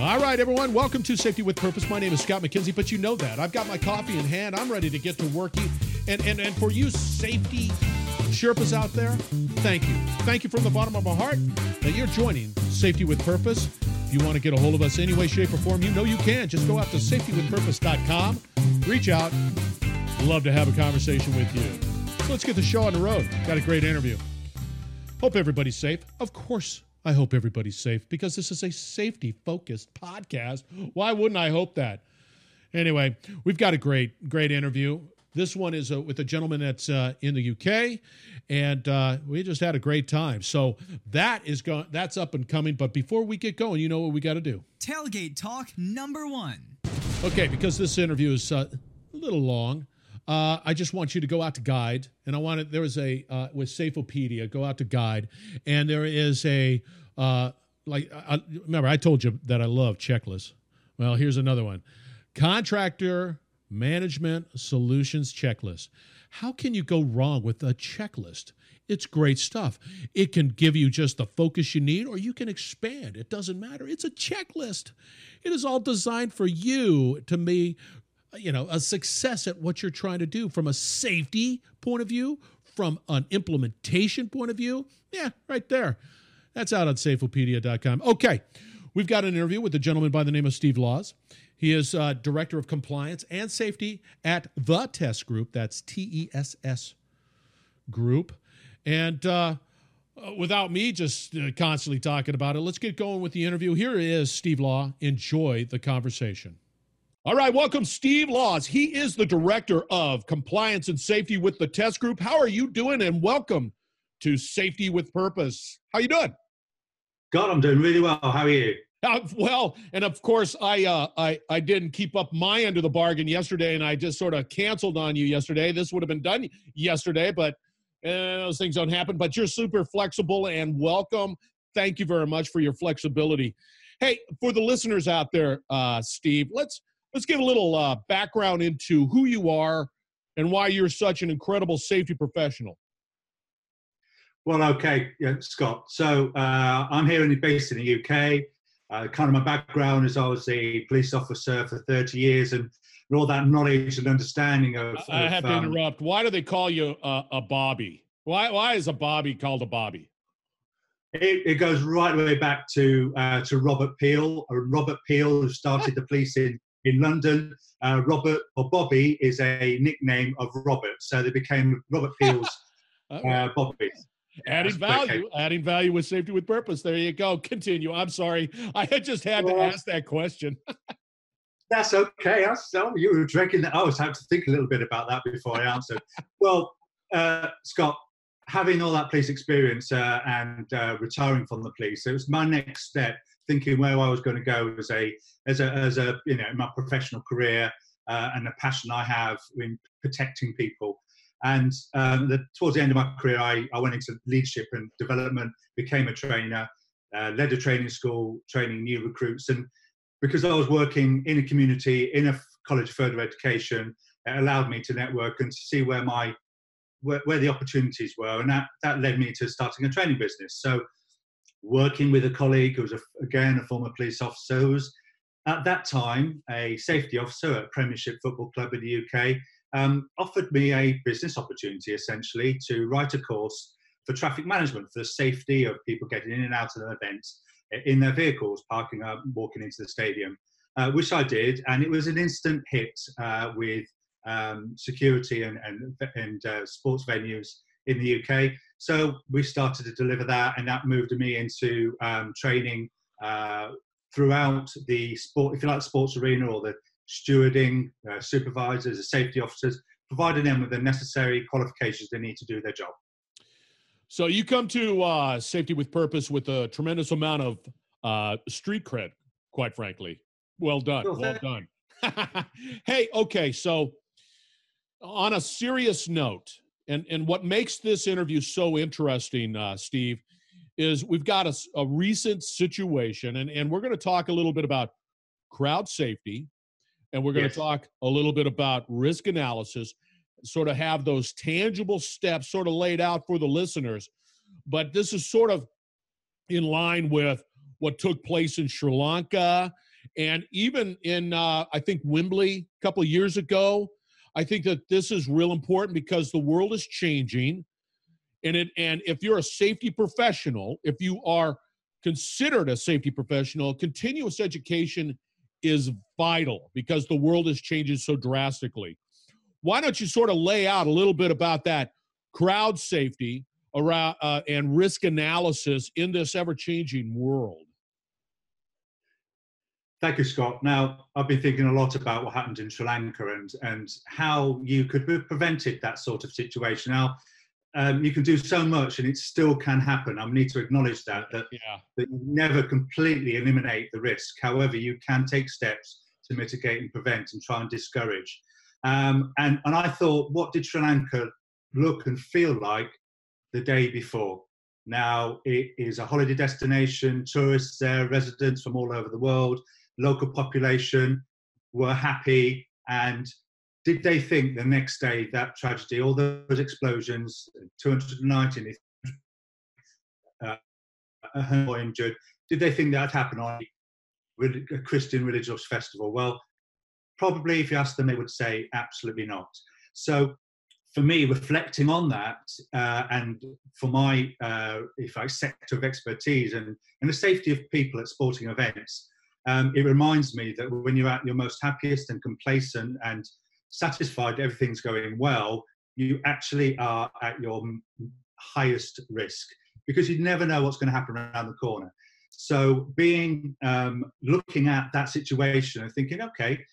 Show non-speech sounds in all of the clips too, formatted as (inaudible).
All right, everyone, welcome to Safety with Purpose. My name is Scott McKenzie, but you know that. I've got my coffee in hand. I'm ready to get to work. And, and, and for you safety Sherpas out there, thank you. Thank you from the bottom of my heart that you're joining Safety with Purpose. If you want to get a hold of us any way, shape, or form, you know you can. Just go out to safetywithpurpose.com, reach out. Love to have a conversation with you. So let's get the show on the road. Got a great interview. Hope everybody's safe. Of course, I hope everybody's safe because this is a safety focused podcast. Why wouldn't I hope that? Anyway, we've got a great, great interview. This one is uh, with a gentleman that's uh, in the UK, and uh, we just had a great time. So that is going, that's up and coming. But before we get going, you know what we got to do? Tailgate talk number one. Okay, because this interview is uh, a little long. Uh, I just want you to go out to Guide, and I wanted there was a uh, with Safeopedia. Go out to Guide, and there is a uh, like I, remember I told you that I love checklists. Well, here's another one: contractor management solutions checklist. How can you go wrong with a checklist? It's great stuff. It can give you just the focus you need, or you can expand. It doesn't matter. It's a checklist. It is all designed for you to be you know, a success at what you're trying to do from a safety point of view, from an implementation point of view. Yeah, right there. That's out on safeopedia.com. Okay, we've got an interview with a gentleman by the name of Steve Laws. He is uh, Director of Compliance and Safety at The Tess Group. That's T E S S Group. And uh, without me just uh, constantly talking about it, let's get going with the interview. Here is Steve Law. Enjoy the conversation. All right, welcome Steve Laws. He is the director of compliance and safety with the Tess Group. How are you doing? And welcome to Safety with Purpose. How you doing? God, I'm doing really well. How are you? Uh, well, and of course, I uh, I I didn't keep up my end of the bargain yesterday, and I just sort of canceled on you yesterday. This would have been done yesterday, but uh, those things don't happen. But you're super flexible and welcome. Thank you very much for your flexibility. Hey, for the listeners out there, uh, Steve, let's let's give a little uh, background into who you are and why you're such an incredible safety professional. Well, okay, yeah, Scott. So uh, I'm here in based in the UK. Uh, kind of my background is I was a police officer for 30 years and, and all that knowledge and understanding of. I of, have to um, interrupt. Why do they call you a, a Bobby? Why, why is a Bobby called a Bobby? It, it goes right way back to uh, to Robert Peel. Uh, Robert Peel, who started the police in in London. Uh, Robert or Bobby is a nickname of Robert, so they became Robert (laughs) Peel's uh, Bobby. Adding value, adding value with safety with purpose. There you go. Continue. I'm sorry, I had just had to ask that question. (laughs) that's okay. I saw you were drinking that. I was having to think a little bit about that before I answered. well, uh, Scott, having all that police experience uh, and uh, retiring from the police, it was my next step thinking where I was going to go as a as a as a you know my professional career uh, and the passion I have in protecting people. And um, the, towards the end of my career, I, I went into leadership and development, became a trainer, uh, led a training school, training new recruits. And because I was working in a community, in a college further education, it allowed me to network and to see where my where, where the opportunities were. And that, that led me to starting a training business. So working with a colleague who was, a, again, a former police officer who was at that time a safety officer at Premiership Football Club in the UK, um, offered me a business opportunity essentially to write a course for traffic management for the safety of people getting in and out of an event in their vehicles, parking up, walking into the stadium, uh, which I did. And it was an instant hit uh, with um, security and, and, and uh, sports venues in the UK. So we started to deliver that, and that moved me into um, training uh, throughout the sport, if you like, sports arena or the stewarding, uh, supervisors, the safety officers, providing them with the necessary qualifications they need to do their job. So you come to uh, safety with purpose with a tremendous amount of uh, street cred, quite frankly. Well done. well done. (laughs) hey, okay. So on a serious note, and and what makes this interview so interesting, uh, Steve, is we've got a, a recent situation, and and we're going to talk a little bit about crowd safety, and we're going yes. to talk a little bit about risk analysis, sort of have those tangible steps sort of laid out for the listeners. But this is sort of in line with what took place in Sri Lanka And even in, uh, I think, Wembley a couple of years ago, I think that this is real important because the world is changing. And, it, and if you're a safety professional, if you are considered a safety professional, continuous education is vital because the world is changing so drastically. Why don't you sort of lay out a little bit about that crowd safety around uh, and risk analysis in this ever changing world? Thank you, Scott. Now, I've been thinking a lot about what happened in Sri Lanka and, and how you could have prevented that sort of situation. Now, um, you can do so much and it still can happen. I need to acknowledge that, that, yeah. that you never completely eliminate the risk. However, you can take steps to mitigate and prevent and try and discourage. Um, and, and I thought, what did Sri Lanka look and feel like the day before? Now, it is a holiday destination, tourists there, residents from all over the world local population were happy and did they think the next day that tragedy, all those explosions, 219 uh, injured, did they think that happened on a Christian religious festival? Well, probably if you ask them, they would say absolutely not. So for me, reflecting on that, uh, and for my, uh, if I sector of expertise and, and the safety of people at sporting events, um, it reminds me that when you're at your most happiest and complacent and satisfied everything's going well, you actually are at your highest risk because you never know what's going to happen around the corner. So being um, looking at that situation and thinking, okay,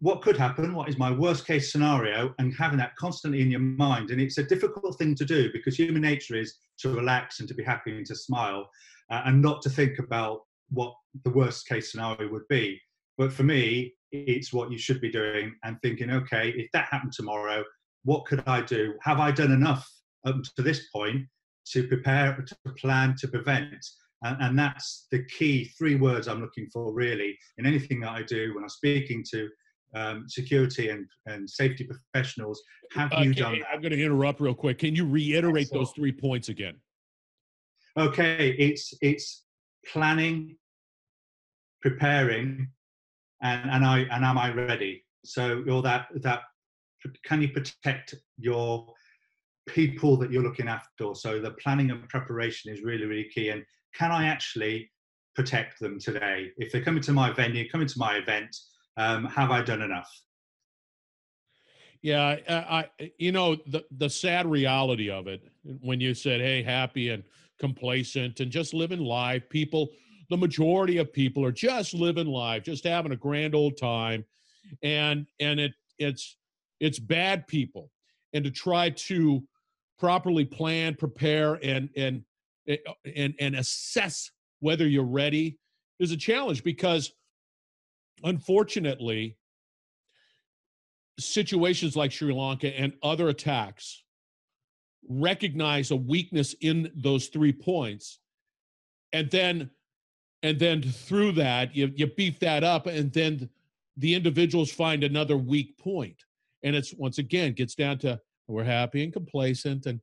what could happen? What is my worst case scenario? And having that constantly in your mind. And it's a difficult thing to do because human nature is to relax and to be happy and to smile uh, and not to think about what the worst case scenario would be. But for me, it's what you should be doing and thinking, okay, if that happened tomorrow, what could I do? Have I done enough up to this point to prepare, to plan, to prevent? And, and that's the key three words I'm looking for really in anything that I do when I'm speaking to um, security and, and safety professionals. Have uh, you done? I'm going to interrupt real quick. Can you reiterate those three points again? Okay, it's it's planning, preparing, and, and I and am I ready? So you're that that can you protect your people that you're looking after? So the planning and preparation is really really key. And can I actually protect them today? If they're coming to my venue, coming to my event, um, have I done enough? Yeah, I, I, you know, the the sad reality of it when you said, "Hey, happy and complacent and just living life," people the majority of people are just living life, just having a grand old time, and and it it's it's bad people, and to try to properly plan, prepare, and and eh, and and assess whether you're ready is a challenge because unfortunately situations like Sri Lanka and other attacks recognize a weakness in those three points. And then and then through that you, you beef that up and then the individuals find another weak point. And it's once again gets down to we're happy and complacent and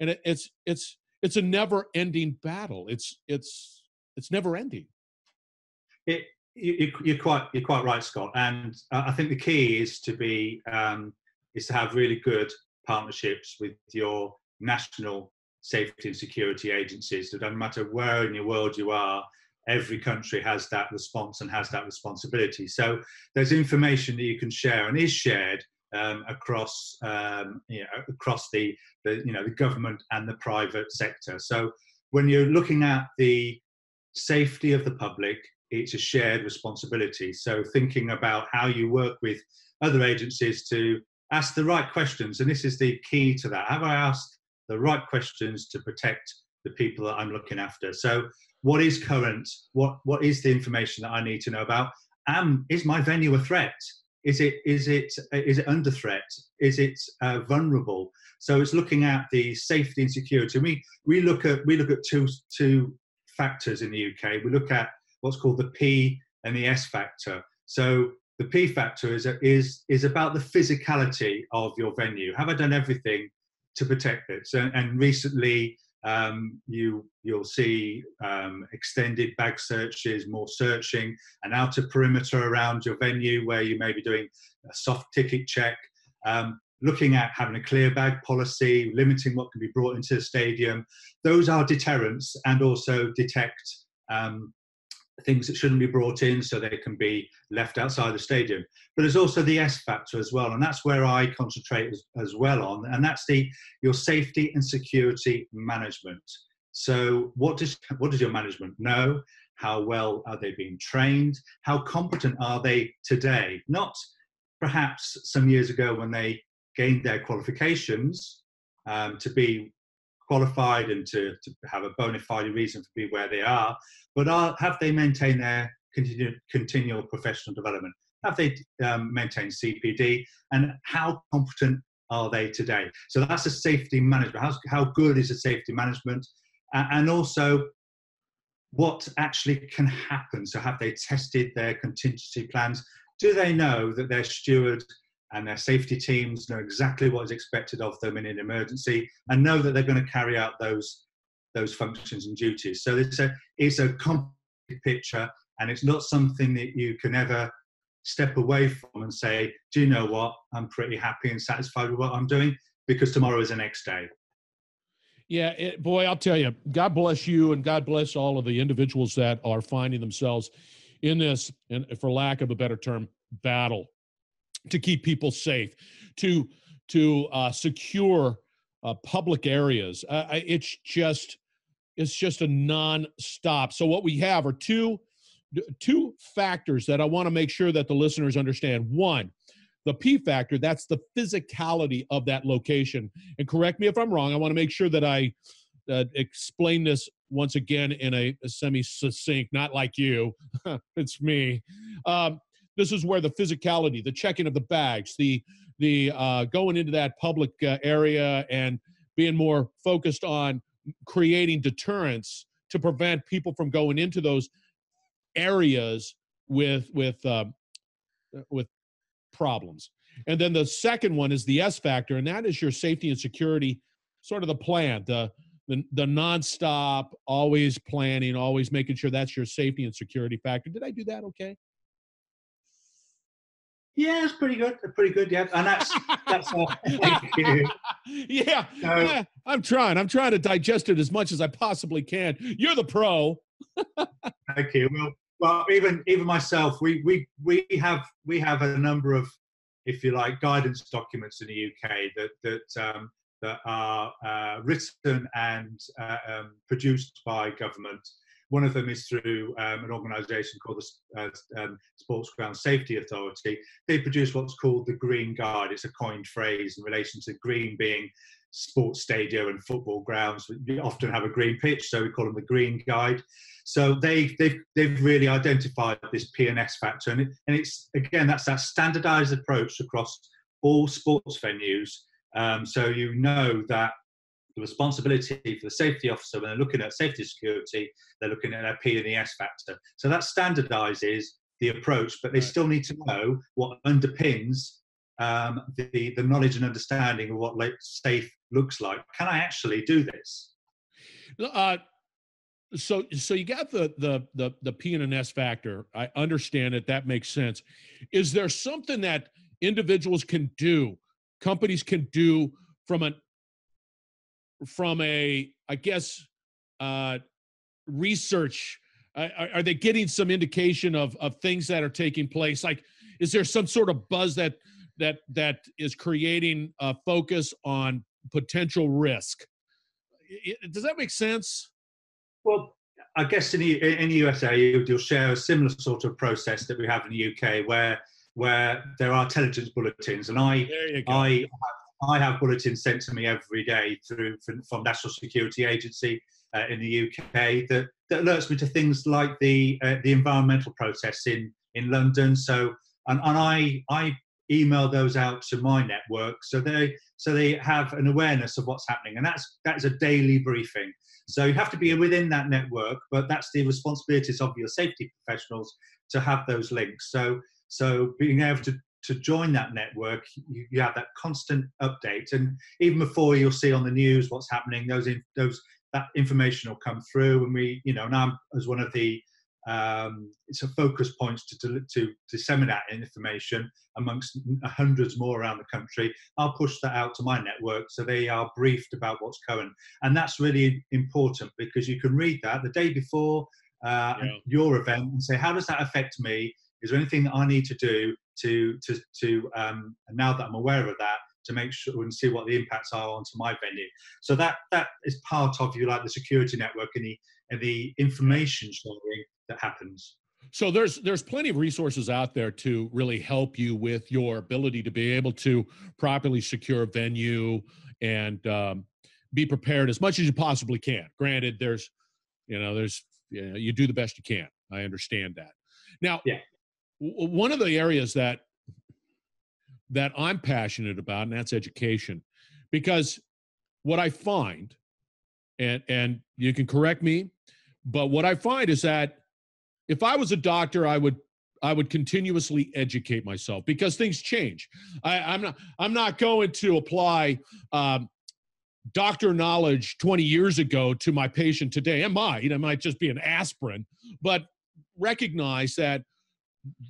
and it, it's it's it's a never ending battle. It's it's it's never ending it you, you're quite you're quite right scott. And i think the key is to be um, is to have really good partnerships with your national safety and security agencies that doesn't matter where in the world you are every country has that response and has that responsibility. So there's information that you can share and is shared um, across um, you know, across the, the you know the government and the private sector. So when you're looking at the safety of the public, it's a shared responsibility. So thinking about how you work with other agencies to ask the right questions, and this is the key to that. Have I asked the right questions to protect the people that I'm looking after? So what is current? What what is the information that I need to know about? Um, is my venue a threat? Is it is it is it under threat? Is it uh, vulnerable? So it's looking at the safety and security. We we look at we look at two two factors in the UK. We look at what's called the P and the S factor. So the P factor is is is about the physicality of your venue. Have I done everything to protect this. So, and recently um, you you'll see um, extended bag searches, more searching, an outer perimeter around your venue where you may be doing a soft ticket check. Um, looking at having a clear bag policy, limiting what can be brought into the stadium. Those are deterrents and also detect um, things that shouldn't be brought in so they can be left outside the stadium. But there's also the S factor as well, and that's where I concentrate as, as well on, and that's the your safety and security management. So what does what does your management know? How well are they being trained? How competent are they today? Not perhaps some years ago when they gained their qualifications um, to be qualified and to, to have a bona fide reason to be where they are, but are, have they maintained their continu- continual professional development? Have they um, maintained CPD? And how competent are they today? So that's a safety management. How, how good is the safety management? Uh, and also, what actually can happen? So, have they tested their contingency plans? Do they know that their steward and their safety teams know exactly what is expected of them in an emergency and know that they're going to carry out those those functions and duties. So it's a it's a complete picture, and it's not something that you can ever step away from and say, "Do you know what? I'm pretty happy and satisfied with what I'm doing," because tomorrow is the next day. Yeah, it, boy, I'll tell you, God bless you, and God bless all of the individuals that are finding themselves in this, and for lack of a better term, battle to keep people safe, to to uh, secure uh, public areas. Uh, it's just it's just a non-stop. So what we have are two two factors that I want to make sure that the listeners understand. One, the P factor, that's the physicality of that location. And correct me if I'm wrong. I want to make sure that I uh, explain this once again in a, a semi succinct, not like you. (laughs) it's me. Um, this is where the physicality, the checking of the bags, the the uh, going into that public uh, area and being more focused on creating deterrence to prevent people from going into those areas with with uh, with problems. And then the second one is the S factor, and that is your safety and security, sort of the plan, the the, the nonstop, always planning, always making sure that's your safety and security factor. Did I do that okay? Yeah, it's pretty good. Pretty good, yeah. And that's that's uh, (laughs) yeah, so, yeah. I'm trying. I'm trying to digest it as much as I possibly can. You're the pro. (laughs) thank you. Well, well, even even myself, we we we have we have a number of, if you like, guidance documents in the UK that that um, that are uh, written and uh, um, produced by government one of them is through um, an organisation called the uh, um, Sports Ground Safety Authority. They produce what's called the Green Guide. It's a coined phrase in relation to green being sports stadia and football grounds. We often have a green pitch, so we call them the Green Guide. So they, they've, they've really identified this P&S factor. And, it, and it's, again, that's that standardised approach across all sports venues. Um, so you know that the responsibility for the safety officer when they're looking at safety security, they're looking at their P and the S factor. So that standardizes the approach, but they still need to know what underpins um, the, the knowledge and understanding of what safe looks like. Can I actually do this? Uh, so so you got the the the the P and an S factor. I understand it. That makes sense. Is there something that individuals can do, companies can do from an from a, I guess, uh, research? Uh, are, are they getting some indication of of things that are taking place? Like, is there some sort of buzz that that that is creating a focus on potential risk? Does that make sense? Well, I guess in the, in the USA, you'll share a similar sort of process that we have in the UK, where where there are intelligence bulletins, and I I I have bulletins sent to me every day through from, from National Security Agency uh, in the UK that, that alerts me to things like the uh, the environmental process in in London. So and, and I I email those out to my network so they so they have an awareness of what's happening. And that's that's a daily briefing. So you have to be within that network but that's the responsibilities of your safety professionals to have those links. So so being able to to join that network, you, you, have that constant update. And even before you'll see on the news what's happening, those in, those that information will come through, and we, you know, now as one of the um, it's a focus points to, to disseminate information amongst hundreds more around the country. I'll push that out to my network so they are briefed about what's current. And that's really important because you can read that the day before uh, yeah. your event and say, how does that affect me? Is there anything that I need to do to, to, to um, now that I'm aware of that, to make sure and see what the impacts are onto my venue. So that that is part of you like the security network and the and the information sharing that happens. So there's there's plenty of resources out there to really help you with your ability to be able to properly secure a venue and um, be prepared as much as you possibly can. Granted, there's you know there's you, know, you do the best you can. I understand that. Now, yeah. One of the areas that that I'm passionate about, and that's education, because what I find, and and you can correct me, but what I find is that if I was a doctor, I would I would continuously educate myself because things change. I, am not I'm not going to apply um, doctor knowledge 20 years ago to my patient today. It might it might just be an aspirin, but recognize that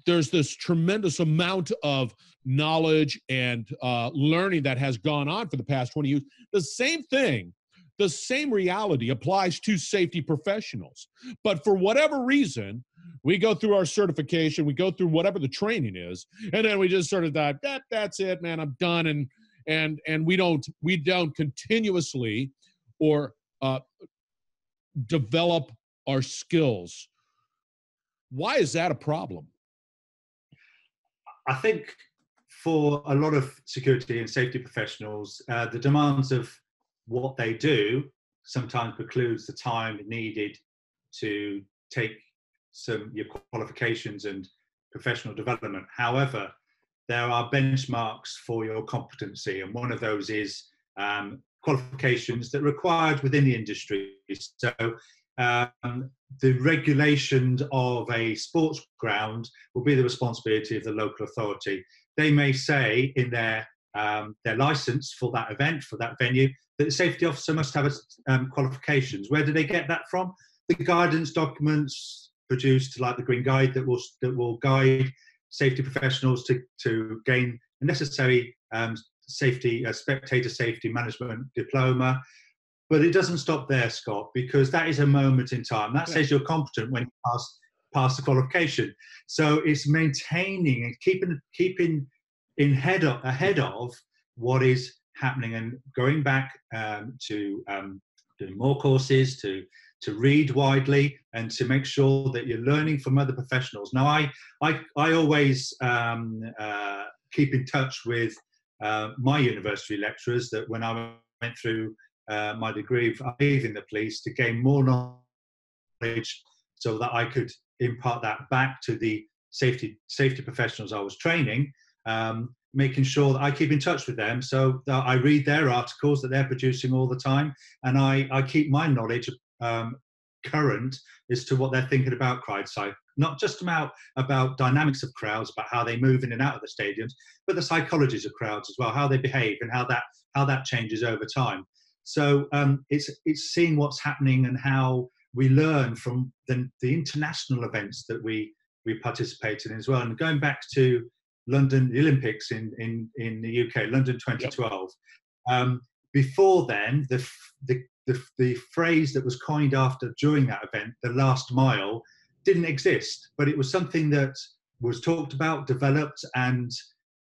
there's this tremendous amount of knowledge and uh, learning that has gone on for the past 20 years. The same thing the same reality applies to safety professionals. But for whatever reason, we go through our certification, we go through whatever the training is, and then we just sort of thought, that that's it, man, I'm done. And and and we don't we don't continuously or uh, develop our skills. Why is that a problem? I think for a lot of security and safety professionals, uh, the demands of what they do sometimes precludes the time needed to take some your qualifications and professional development. However, there are benchmarks for your competency, and one of those is um, qualifications that are required within the industry. So, um, the regulations of a sports ground will be the responsibility of the local authority. They may say in their um, their license for that event, for that venue, that the safety officer must have um, qualifications. Where do they get that from? The guidance documents produced, like the Green Guide, that will that will guide safety professionals to to gain the necessary um, safety, uh, spectator safety management diploma. But it doesn't stop there, Scott, because that is a moment in time. That yeah. says you're competent when you pass pass the qualification. So it's maintaining and keeping keeping in head of, ahead of what is happening and going back um, to um, doing more courses, to to read widely, and to make sure that you're learning from other professionals. Now, I I, I always um, uh, keep in touch with uh, my university lecturers. That when I went through uh, my degree of leaving the police to gain more knowledge, so that I could impart that back to the safety safety professionals I was training um, making sure that I keep in touch with them. So I read their articles that they're producing all the time, and I, I keep my knowledge um, current as to what they're thinking about crowd side. Not just about about dynamics of crowds, about how they move in and out of the stadiums, but the psychologies of crowds as well, how they behave and how that how that changes over time. So um, it's it's seeing what's happening and how we learn from the, the international events that we we participate in as well. And going back to London the Olympics in, in, in the UK, London 2012. Yep. Um, before then, the, the, the, the phrase that was coined after during that event, the last mile, didn't exist, but it was something that was talked about, developed, and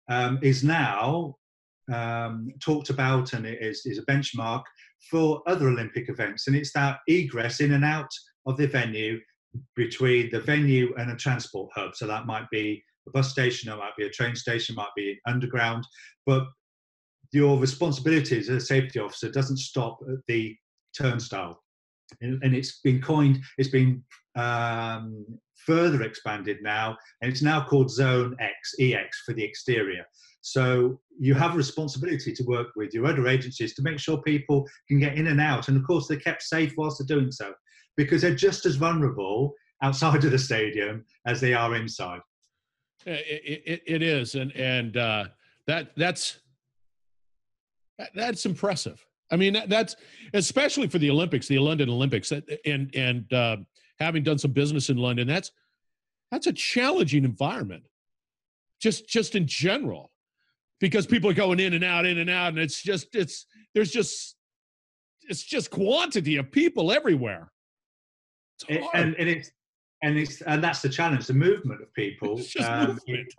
um, is now um, talked about and it is, is a benchmark for other Olympic events. And it's that egress in and out of the venue between the venue and a transport hub. So that might be a bus station, it might be a train station, might be underground, but your responsibilities as a safety officer doesn't stop at the turnstile. And, and it's been coined, it's been um, further expanded now, and it's now called Zone X, EX for the exterior. So you have a responsibility to work with your other agencies to make sure people can get in and out, and of course they're kept safe whilst they're doing so, because they're just as vulnerable outside of the stadium as they are inside. It, it, it is, and and uh, that that's that's impressive. I mean, that's especially for the Olympics, the London Olympics, and and uh, having done some business in London, that's that's a challenging environment, just just in general, because people are going in and out, in and out, and it's just it's there's just it's just quantity of people everywhere. And, and it's and it's and that's the challenge, the movement of people. Um, movement.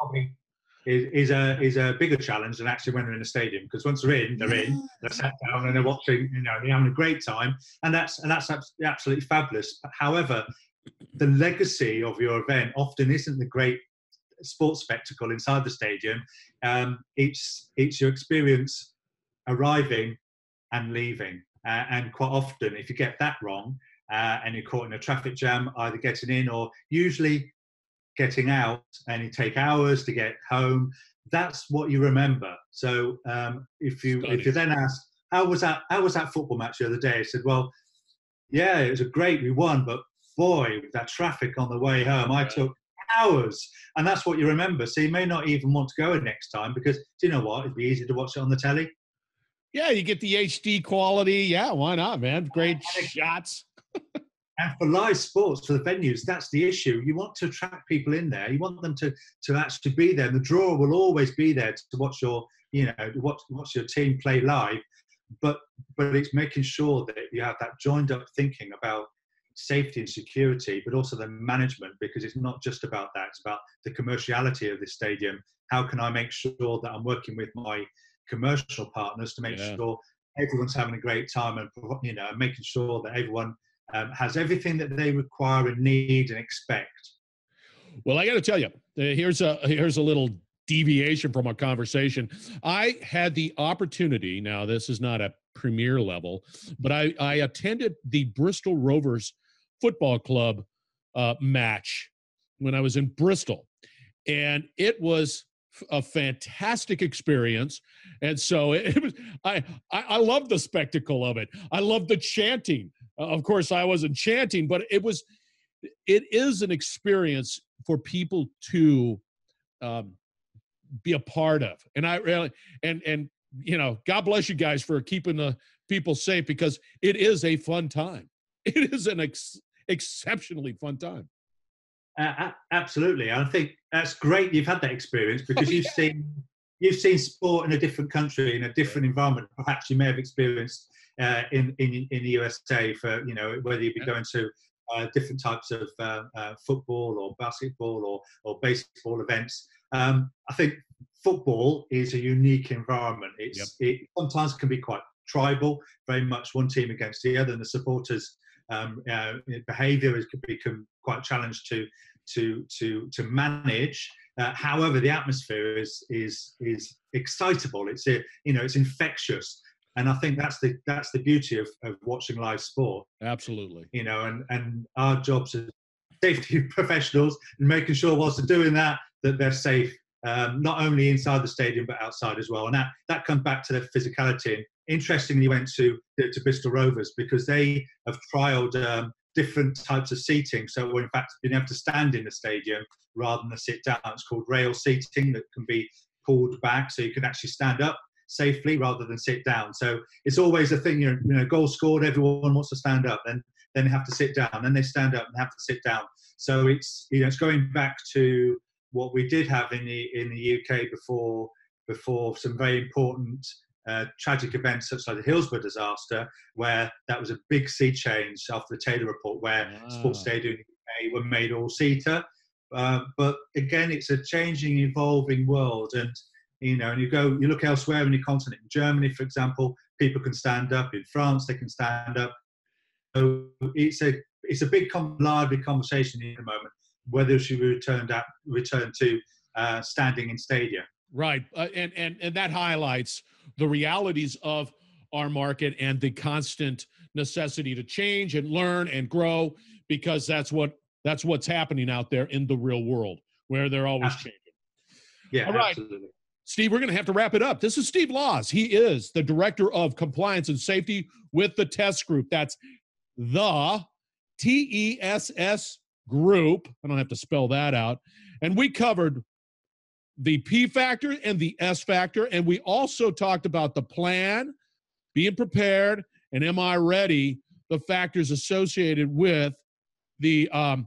Is, is a is a bigger challenge than actually when they're in a stadium because once they're in, they're in, they're sat down and they're watching, you know, they're having a great time, and that's and that's absolutely fabulous. However, the legacy of your event often isn't the great sports spectacle inside the stadium. Um, it's it's your experience arriving and leaving, uh, and quite often, if you get that wrong, uh, and you're caught in a traffic jam, either getting in or usually getting out, and you take hours to get home. That's what you remember. So um, if you if you then ask, how was that? How was that football match the other day? I said, well, yeah, it was a great. We won, but boy, with that traffic on the way home, I took hours, and that's what you remember. So you may not even want to go next time because do you know what? It'd be easy to watch it on the telly. Yeah, you get the HD quality. Yeah, why not, man? Great shots. and for live sports, for the venues, that's the issue. You want to attract people in there. You want them to to actually be there. And The draw will always be there to watch your, you know, watch watch your team play live. But but it's making sure that you have that joined up thinking about safety and security, but also the management, because it's not just about that. It's about the commerciality of this stadium. How can I make sure that I'm working with my commercial partners to make yeah. sure everyone's having a great time and you know making sure that everyone um, has everything that they require and need and expect. Well, I got to tell you, uh, here's a here's a little deviation from our conversation. I had the opportunity. Now, this is not a premier level, but I I attended the Bristol Rovers football club uh, match when I was in Bristol, and it was a fantastic experience. And so (laughs) it was i i, I love the spectacle of it. I love the chanting. Of course i wasn't chanting but it was it is an experience for people to um, be a part of. And i really and and you know god bless you guys for keeping the people safe because it is a fun time. (laughs) It is an ex- exceptionally fun time uh, absolutely, I think that's great. You've had that experience because oh, you've yeah. seen you've seen sport in a different country in a different environment. Perhaps you may have experienced uh, in, in in the USA for you know whether you be yeah. going to uh, different types of uh, uh, football or basketball or or baseball events. Um, I think football is a unique environment. It's yep. it sometimes can be quite tribal, very much one team against the other, and the supporters um, uh, behaviour has become quite challenged to to to to manage. Uh, however, the atmosphere is is is excitable. It's a, you know it's infectious, and I think that's the that's the beauty of, of watching live sport. Absolutely. You know, and and our jobs as safety (laughs) professionals and making sure whilst they're doing that that they're safe um, not only inside the stadium but outside as well. And that that comes back to the physicality interestingly went to to Bristol Rovers because they have trialled um, different types of seating. So we're in fact being able to stand in the stadium rather than sit down. It's called rail seating that can be pulled back, so you can actually stand up safely rather than sit down. So it's always a thing. You know, goal scored, everyone wants to stand up, then then they have to sit down, then they stand up and have to sit down. So it's you know it's going back to what we did have in the in the UK before before some very important uh, tragic events such as the Hillsborough disaster, where that was a big sea change after the Taylor report, where wow. sports stadiums were made all seater. Uh, but again, it's a changing, evolving world, and you know, and you go, you look elsewhere in the continent. In Germany, for example, people can stand up. In France, they can stand up. So it's a it's a big, lively conversation in the moment whether she returned at, returned to uh, standing in stadia. Right, uh, and and and that highlights the realities of our market and the constant necessity to change and learn and grow because that's what that's what's happening out there in the real world where they're always absolutely. changing. Yeah, All right. absolutely. Steve, we're going to have to wrap it up. This is Steve Laws. He is the director of compliance and safety with the Tess Group. That's the T E S S group. I don't have to spell that out. And we covered the P factor and the S factor. And we also talked about the plan, being prepared and am I ready? The factors associated with the um,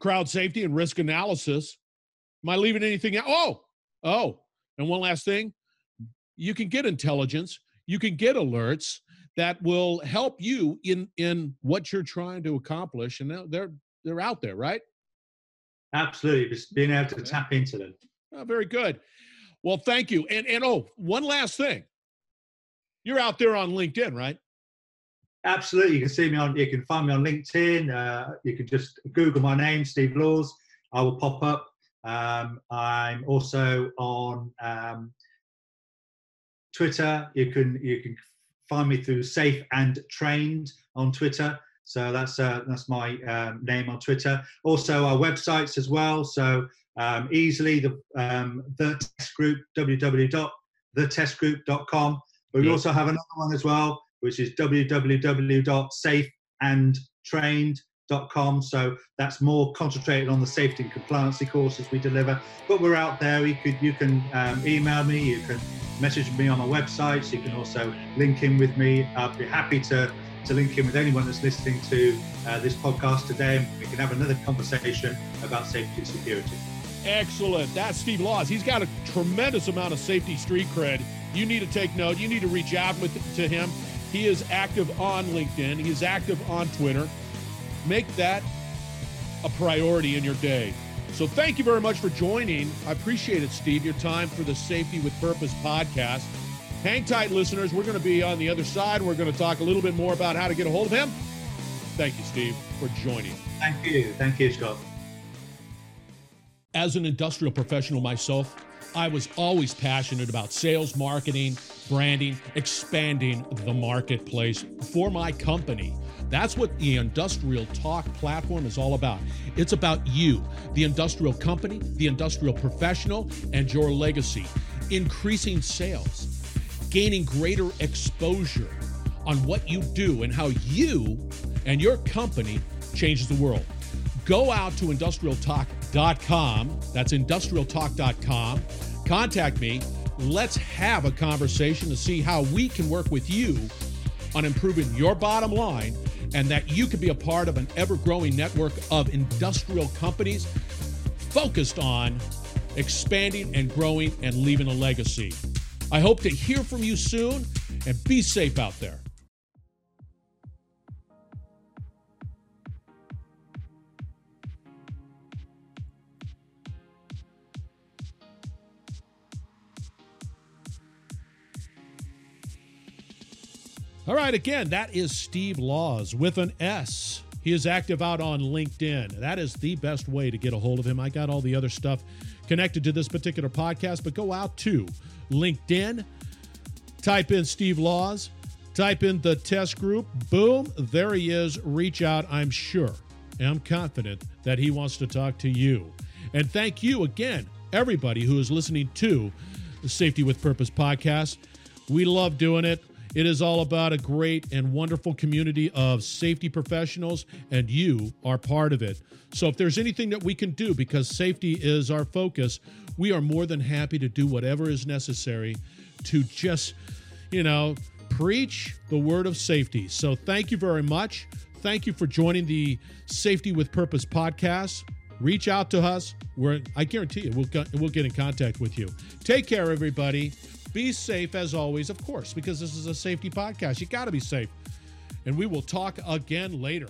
crowd safety and risk analysis. Am I leaving anything out? Oh, oh, and one last thing you can get intelligence, you can get alerts that will help you in in what you're trying to accomplish and they're they're out there right? Absolutely just being able to tap into them. Oh, very good. Well thank you. And and oh one last thing. You're out there on linkedin right? Absolutely you can see me on you can find me on linkedin uh, you can just google my name steve laws i will pop up. Um, i'm also on um, twitter you can you can find me through Safe and Trained on Twitter. So that's uh, that's my um, name on Twitter. Also, our websites as well. So um, easily the um, the Tess group www.thetessgroup.com. But we yeah. also have another one as well, which is www.safeandtrained.com. So that's more concentrated on the safety and compliancy courses we deliver. But we're out there. You could you can um, email me. You can message me on my website. So you can also link in with me. I'd be happy to, to link in with anyone that's listening to uh, this podcast today. And we can have another conversation about safety and security. Excellent. That's Steve Laws. He's got a tremendous amount of safety street cred. You need to take note. You need to reach out with, to him. He is active on LinkedIn. He is active on Twitter. Make that a priority in your day. So thank you very much for joining. I appreciate it, Steve, your time for the Safety with Purpose podcast. Hang tight, listeners. We're going to be on the other side. We're going to talk a little bit more about how to get a hold of him. Thank you, Steve, for joining. Thank you. Thank you, Scott. As an industrial professional myself, I was always passionate about sales, marketing, branding, expanding the marketplace for my company. That's what the Industrial Talk platform is all about. It's about you, the industrial company, the industrial professional, and your legacy. Increasing sales, gaining greater exposure on what you do and how you and your company changes the world. Go out to industrialtalk.com. That's industrialtalk.com. Contact me. Let's have a conversation to see how we can work with you on improving your bottom line and that you can be a part of an ever growing network of industrial companies focused on expanding and growing and leaving a legacy. I hope to hear from you soon and be safe out there. All right, again, that is Steve Laws with an S. He is active out on LinkedIn. That is the best way to get a hold of him. I got all the other stuff connected to this particular podcast, but go out to LinkedIn, type in Steve Laws, type in the Tess group. Boom, there he is. Reach out. I'm sure, I'm confident that he wants to talk to you. And thank you again, everybody who is listening to the Safety with Purpose podcast. We love doing it. It is all about a great and wonderful community of safety professionals, and you are part of it. So, if there's anything that we can do, because safety is our focus, we are more than happy to do whatever is necessary to just, you know, preach the word of safety. So, thank you very much. Thank you for joining the Safety with Purpose podcast. Reach out to us. We're, I guarantee you, we'll, we'll get in contact with you. Take care, everybody. Be safe as always, of course, because this is a safety podcast. You got to be safe. And we will talk again later.